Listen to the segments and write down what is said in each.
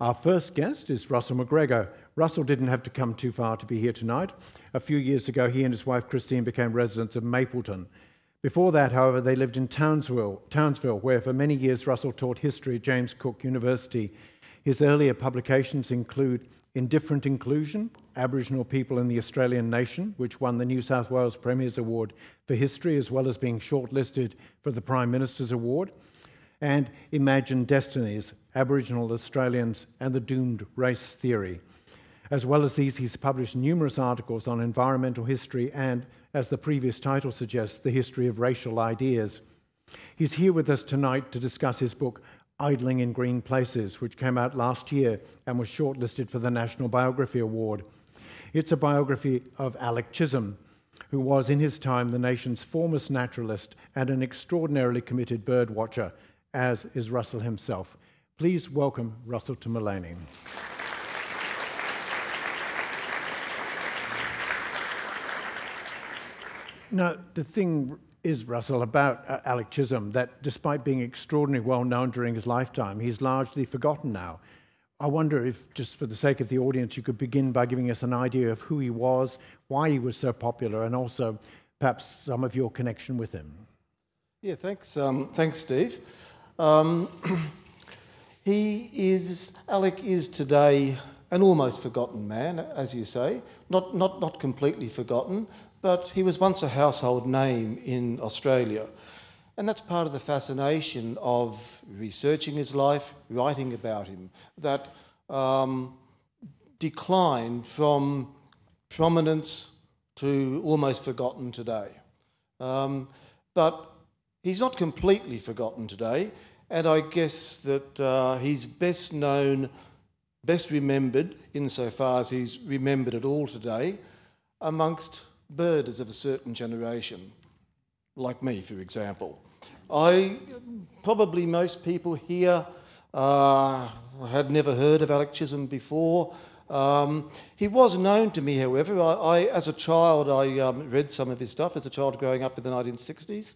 Our first guest is Russell McGregor. Russell didn't have to come too far to be here tonight. A few years ago, he and his wife Christine became residents of Mapleton. Before that, however, they lived in Townsville, Townsville, where for many years Russell taught history at James Cook University. His earlier publications include Indifferent Inclusion, Aboriginal People in the Australian Nation, which won the New South Wales Premier's Award for History, as well as being shortlisted for the Prime Minister's Award, and Imagined Destinies, Aboriginal Australians and the Doomed Race Theory. As well as these, he's published numerous articles on environmental history and, as the previous title suggests, the history of racial ideas. He's here with us tonight to discuss his book, Idling in Green Places, which came out last year and was shortlisted for the National Biography Award. It's a biography of Alec Chisholm, who was in his time the nation's foremost naturalist and an extraordinarily committed bird watcher, as is Russell himself. Please welcome Russell to Maleny. Now, the thing is, Russell, about uh, Alec Chisholm, that despite being extraordinarily well known during his lifetime, he's largely forgotten now. I wonder if, just for the sake of the audience, you could begin by giving us an idea of who he was, why he was so popular, and also perhaps some of your connection with him. Yeah, thanks, um, thanks, Steve. Um, he is, Alec is today an almost forgotten man, as you say, not, not, not completely forgotten, but he was once a household name in Australia. And that's part of the fascination of researching his life, writing about him, that um, decline from prominence to almost forgotten today. Um, but he's not completely forgotten today, and I guess that uh, he's best known, best remembered, insofar as he's remembered at all today, amongst birders of a certain generation, like me, for example. I probably most people here uh, had never heard of Alec Chisholm before. Um, he was known to me, however. I, I as a child, I um, read some of his stuff as a child growing up in the 1960s.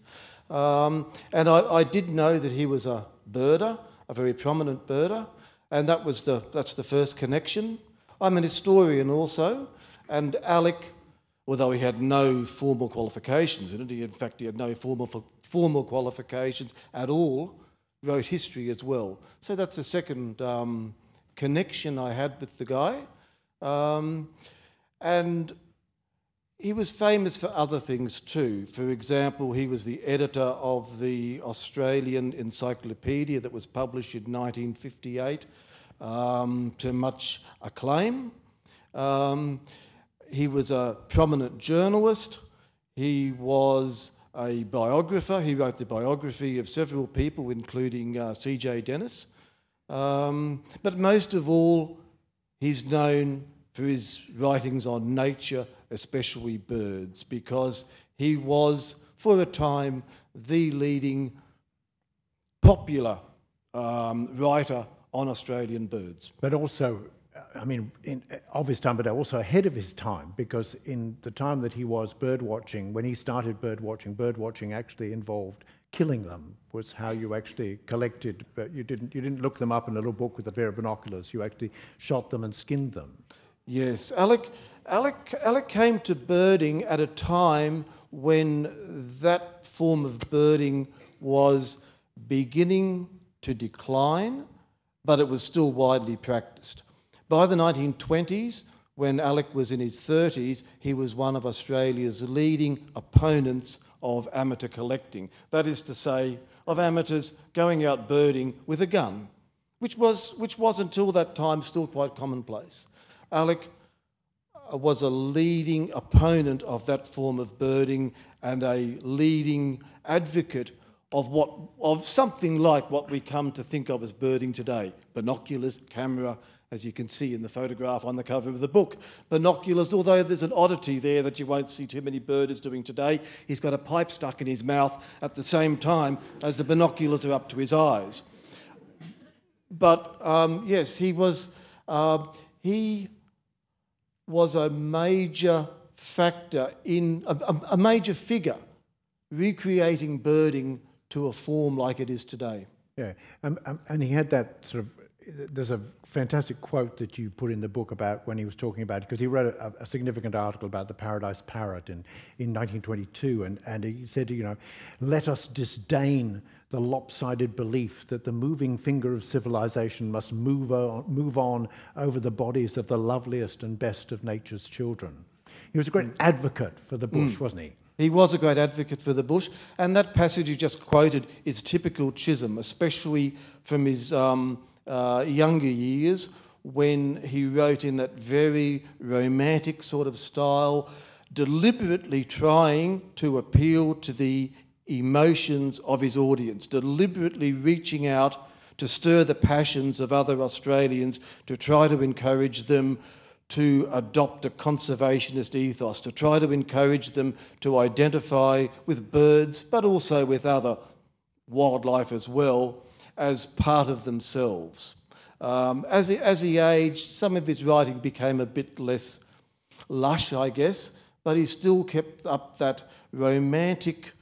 Um, and I, I, did know that he was a birder, a very prominent birder, and that was the, that's the first connection. I'm an historian also, and Alec although he had no formal qualifications in it, he, in fact, he had no formal, formal qualifications at all, wrote history as well. So that's the second um, connection I had with the guy. Um, and he was famous for other things too. For example, he was the editor of the Australian Encyclopedia that was published in 1958 um, to much acclaim. Um, he was a prominent journalist. He was a biographer. He wrote the biography of several people, including uh, C.J. Dennis. Um, but most of all, he's known for his writings on nature, especially birds, because he was, for a time, the leading popular um, writer on Australian birds. But also I mean, in, of his time, but also ahead of his time, because in the time that he was bird watching, when he started bird watching, bird watching actually involved killing them. Was how you actually collected. But you didn't you didn't look them up in a little book with a pair of binoculars. You actually shot them and skinned them. Yes, Alec, Alec, Alec came to birding at a time when that form of birding was beginning to decline, but it was still widely practiced. By the 1920s, when Alec was in his 30s, he was one of Australia's leading opponents of amateur collecting. That is to say, of amateurs going out birding with a gun, which was, which was until that time still quite commonplace. Alec uh, was a leading opponent of that form of birding and a leading advocate of, what, of something like what we come to think of as birding today binoculars, camera, as you can see in the photograph on the cover of the book. Binoculars, although there's an oddity there that you won't see too many birders doing today, he's got a pipe stuck in his mouth at the same time as the binoculars are up to his eyes. But um, yes, he was, uh, he was a major factor in, a, a major figure recreating birding to a form like it is today. Yeah, um, um, and he had that sort of there's a fantastic quote that you put in the book about when he was talking about because he wrote a, a, significant article about the paradise parrot in, in 1922 and, and he said you know let us disdain the lopsided belief that the moving finger of civilization must move on, move on over the bodies of the loveliest and best of nature's children. He was a great advocate for the bush mm. wasn't he? He was a great advocate for the bush, and that passage you just quoted is typical Chisholm, especially from his um, uh, younger years when he wrote in that very romantic sort of style, deliberately trying to appeal to the emotions of his audience, deliberately reaching out to stir the passions of other Australians, to try to encourage them to adopt a conservationist ethos, to try to encourage them to identify with birds, but also with other wildlife as well, as part of themselves. Um, as, he, as he aged, some of his writing became a bit less lush, I guess, but he still kept up that romantic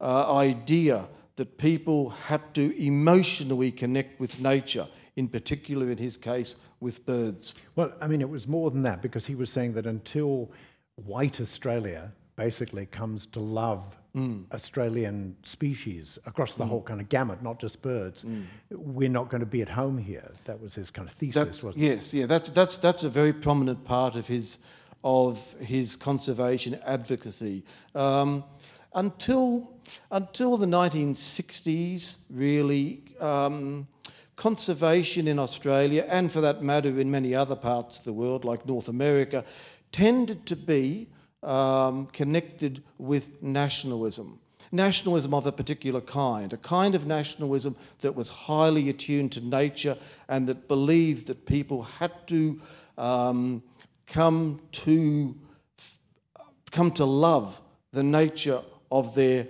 uh, idea that people had to emotionally connect with nature, in particular, in his case, with birds. Well, I mean, it was more than that because he was saying that until white Australia basically comes to love mm. Australian species across the mm. whole kind of gamut, not just birds, mm. we're not going to be at home here. That was his kind of thesis, that's, wasn't yes, it? Yes, yeah, that's that's that's a very prominent part of his of his conservation advocacy. Um, until until the 1960s, really. Um, conservation in Australia, and for that matter in many other parts of the world, like North America, tended to be um, connected with nationalism. Nationalism of a particular kind, a kind of nationalism that was highly attuned to nature and that believed that people had to um, come to come to love the nature of their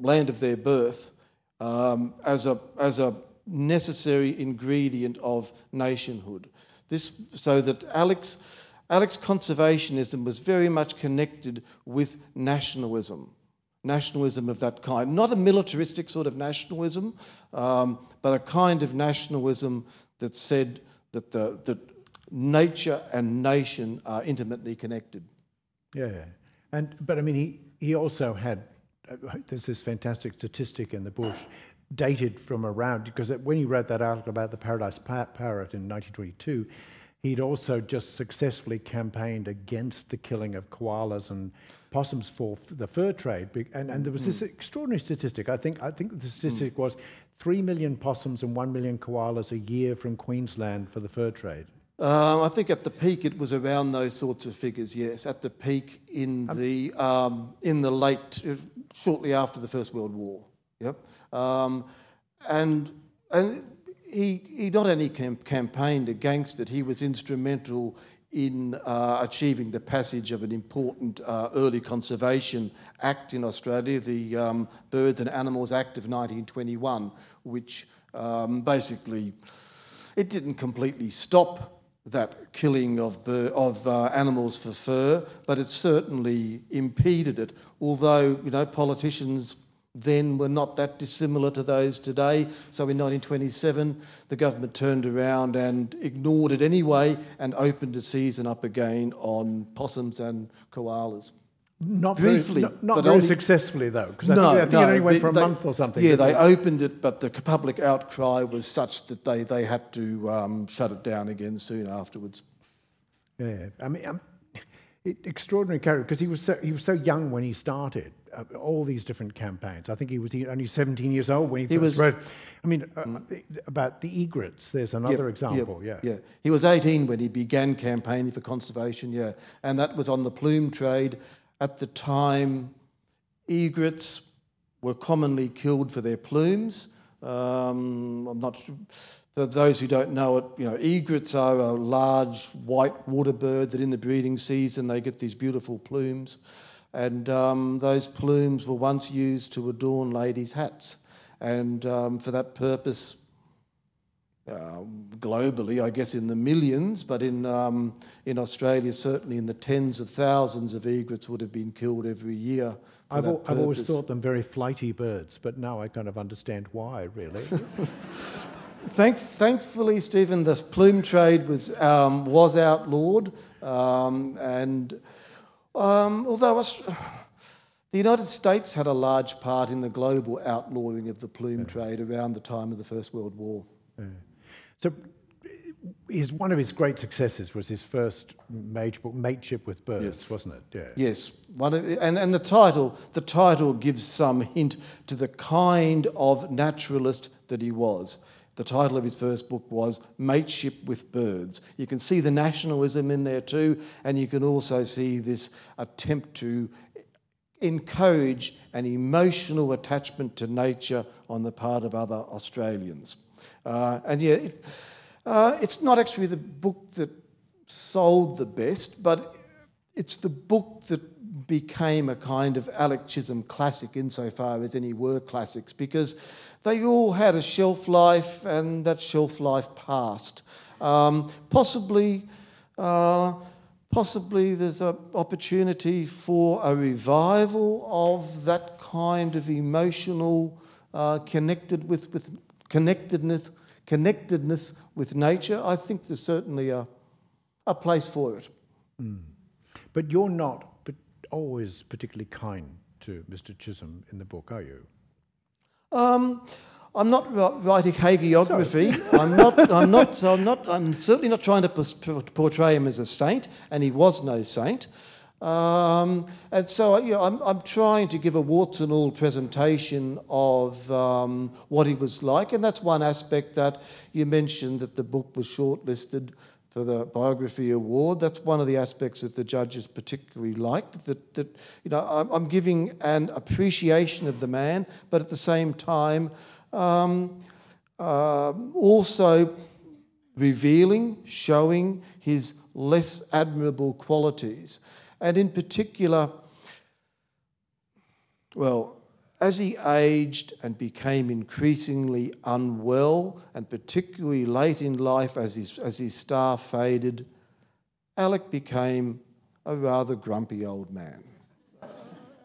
land of their birth um, as a as a necessary ingredient of nationhood. This so that Alec's Alec's conservationism was very much connected with nationalism, nationalism of that kind. Not a militaristic sort of nationalism, um, but a kind of nationalism that said that, the, that nature and nation are intimately connected. Yeah, and but I mean, he, he also had there's this fantastic statistic in the bush dated from around because when he wrote that article about the paradise parrot in 1922 He'd also just successfully campaigned against the killing of koalas and possums for the fur trade. And, and there was this hmm. extraordinary statistic. I think, I think the statistic was 3 million possums and 1 million koalas a year from Queensland for the fur trade. Um, I think at the peak it was around those sorts of figures. Yes, at the peak in um, the um, in the late, shortly after the First World War. Yep, um, and and he, he not only campaigned against it, he was instrumental in uh, achieving the passage of an important uh, early conservation act in Australia, the um, Birds and Animals Act of 1921, which um, basically it didn't completely stop that killing of, of uh, animals for fur, but it certainly impeded it. Although you know politicians then were not that dissimilar to those today. So in 1927, the government turned around and ignored it anyway and opened a season up again on possums and koalas. Not briefly, very, not, not very only, successfully though, because I, no, think, I think no, it only went for they, a month or something. Yeah, they it? opened it, but the public outcry was such that they, they had to um, shut it down again soon afterwards. Yeah, I mean, um, it, extraordinary character because he was so he was so young when he started uh, all these different campaigns. I think he was only 17 years old when he, he first was, wrote. I mean, uh, mm. about the egrets. There's another yep, example. Yep, yeah, yeah. He was 18 when he began campaigning for conservation. Yeah, and that was on the plume trade. At the time, egrets were commonly killed for their plumes. Um, I'm not. For those who don't know it, you know, egrets are a large white water bird that in the breeding season they get these beautiful plumes. And um, those plumes were once used to adorn ladies' hats. And um, for that purpose, uh, globally, I guess in the millions, but in, um, in Australia, certainly in the tens of thousands of egrets would have been killed every year. I've, al- I've always thought them very flighty birds, but now I kind of understand why, really. Thank, thankfully, Stephen, the plume trade was, um, was outlawed. Um, and um, although the United States had a large part in the global outlawing of the plume yeah. trade around the time of the First World War. So, his, one of his great successes was his first major book, Mateship with Birds, yes. wasn't it? Yeah. Yes, one of, and, and the title the title gives some hint to the kind of naturalist that he was. The title of his first book was Mateship with Birds. You can see the nationalism in there too, and you can also see this attempt to encourage an emotional attachment to nature on the part of other Australians. Uh, and yeah, it, uh, it's not actually the book that sold the best, but it's the book that became a kind of Alec Chisholm classic insofar as any were classics, because they all had a shelf life, and that shelf life passed. Um, possibly, uh, possibly there's an opportunity for a revival of that kind of emotional uh, connected with, with connectedness, connectedness with nature. I think there's certainly a, a place for it. Mm. But you're not always particularly kind to Mr. Chisholm in the book, are you? Um, I'm not writing hagiography. I'm not. I'm not. I'm not. I'm certainly not trying to portray him as a saint, and he was no saint. Um, and so you know, I'm, I'm, trying to give a warts and all presentation of um, what he was like, and that's one aspect that you mentioned that the book was shortlisted for the biography award. That's one of the aspects that the judges particularly liked. That, that you know, I'm, I'm giving an appreciation of the man, but at the same time, um, uh, also revealing, showing his less admirable qualities, and in particular, well, as he aged and became increasingly unwell, and particularly late in life as his, as his star faded, Alec became a rather grumpy old man.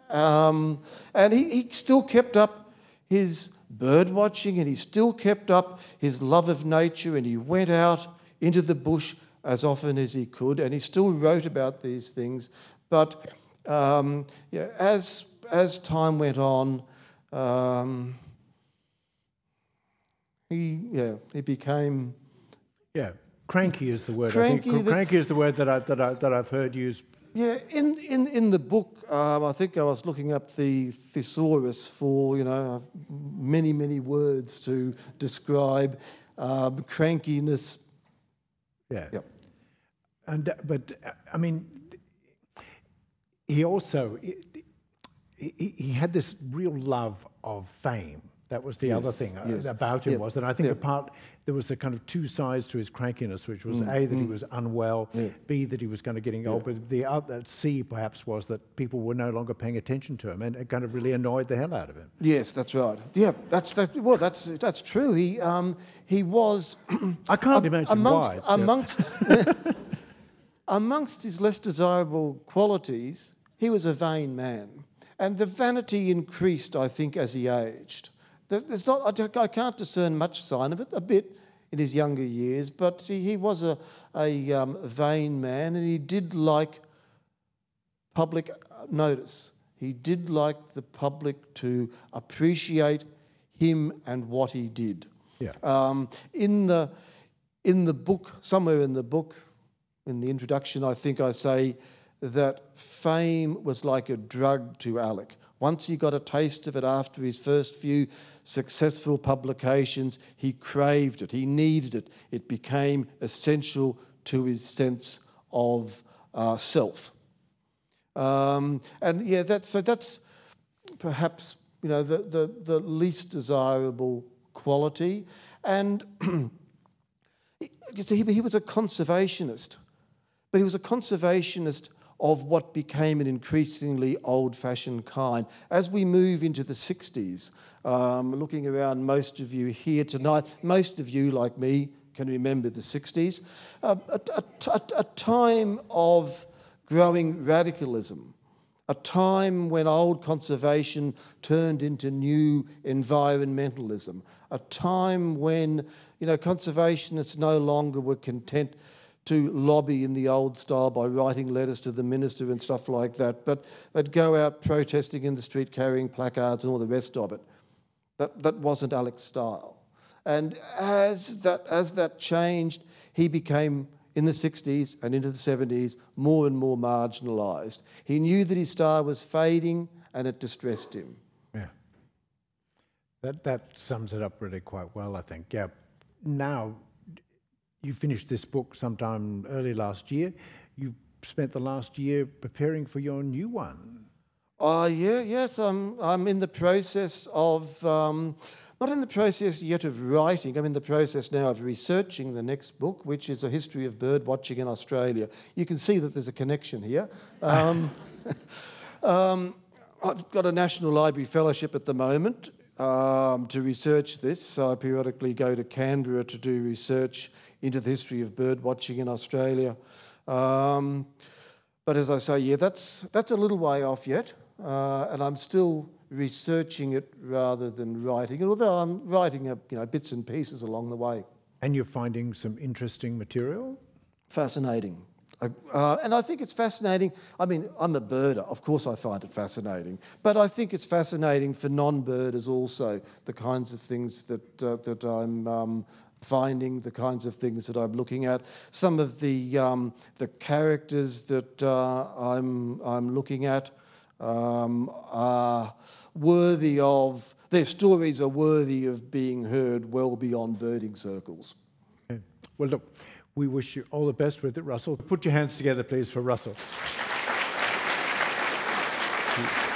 Um, and he, he still kept up his bird watching and he still kept up his love of nature and he went out into the bush as often as he could and he still wrote about these things. But um, yeah, as, as time went on, um, he yeah he became yeah cranky is the word. Cranky, I think. cranky is the word that I that I that I've heard used. Yeah, in in in the book, um, I think I was looking up the thesaurus for you know many many words to describe um, crankiness. Yeah. Yep. And uh, but uh, I mean, he also he, he had this real love of fame. That was the yes, other thing uh, yes. about him yep. was that I think yep. part there was the kind of two sides to his crankiness, which was mm, a that mm. he was unwell, b that he was kind of getting old, but the other c perhaps was that people were no longer paying attention to him, and it kind of really annoyed the hell out of him. Yes, that's right. Yeah, that's, that's well, that's that's true. He um, he was. I can't imagine amongst why. amongst amongst his less desirable qualities, he was a vain man. And the vanity increased, I think, as he aged. There's not, I can't discern much sign of it, a bit in his younger years, but he, he was a, a um, vain man and he did like public notice. He did like the public to appreciate him and what he did. Yeah. Um, in, the, in the book, somewhere in the book, in the introduction, I think I say, that fame was like a drug to Alec. Once he got a taste of it after his first few successful publications, he craved it, he needed it. It became essential to his sense of uh, self. Um, and yeah, that's, so that's perhaps you know, the, the, the least desirable quality. And he, he was a conservationist, but he was a conservationist of what became an increasingly old fashioned kind. As we move into the 60s, um, looking around most of you here tonight, most of you, like me, can remember the 60s, uh, a, a, a, time of growing radicalism. a time when old conservation turned into new environmentalism, a time when you know conservationists no longer were content to lobby in the old style by writing letters to the minister and stuff like that, but they'd go out protesting in the street carrying placards and all the rest of it. That, that wasn't Alex's style. And as that, as that changed, he became in the 60s and into the 70s more and more marginalised. He knew that his star was fading and it distressed him. Yeah. That, that sums it up really quite well, I think. Yeah. Now, you finished this book sometime early last year. You spent the last year preparing for your new one. Uh, yeah, yes, I'm, I'm in the process of, um, not in the process yet of writing, I'm in the process now of researching the next book, which is a history of bird watching in Australia. You can see that there's a connection here. Um, um, I've got a National Library Fellowship at the moment um, to research this, so I periodically go to Canberra to do research into the history of bird watching in Australia. Um, but as I say, yeah, that's, that's a little way off yet uh, and I'm still researching it rather than writing it, although I'm writing a, you know, bits and pieces along the way. And you're finding some interesting material? Fascinating. Uh, and I think it's fascinating. I mean, I'm a birder. Of course, I find it fascinating. But I think it's fascinating for non birders also, the kinds of things that, uh, that I'm um, finding, the kinds of things that I'm looking at, some of the, um, the characters that uh, I'm, I'm looking at um, are worthy of, their stories are worthy of being heard well beyond birding circles. Okay. Well, look, we wish you all the best with it, Russell. Put your hands together, please, for Russell.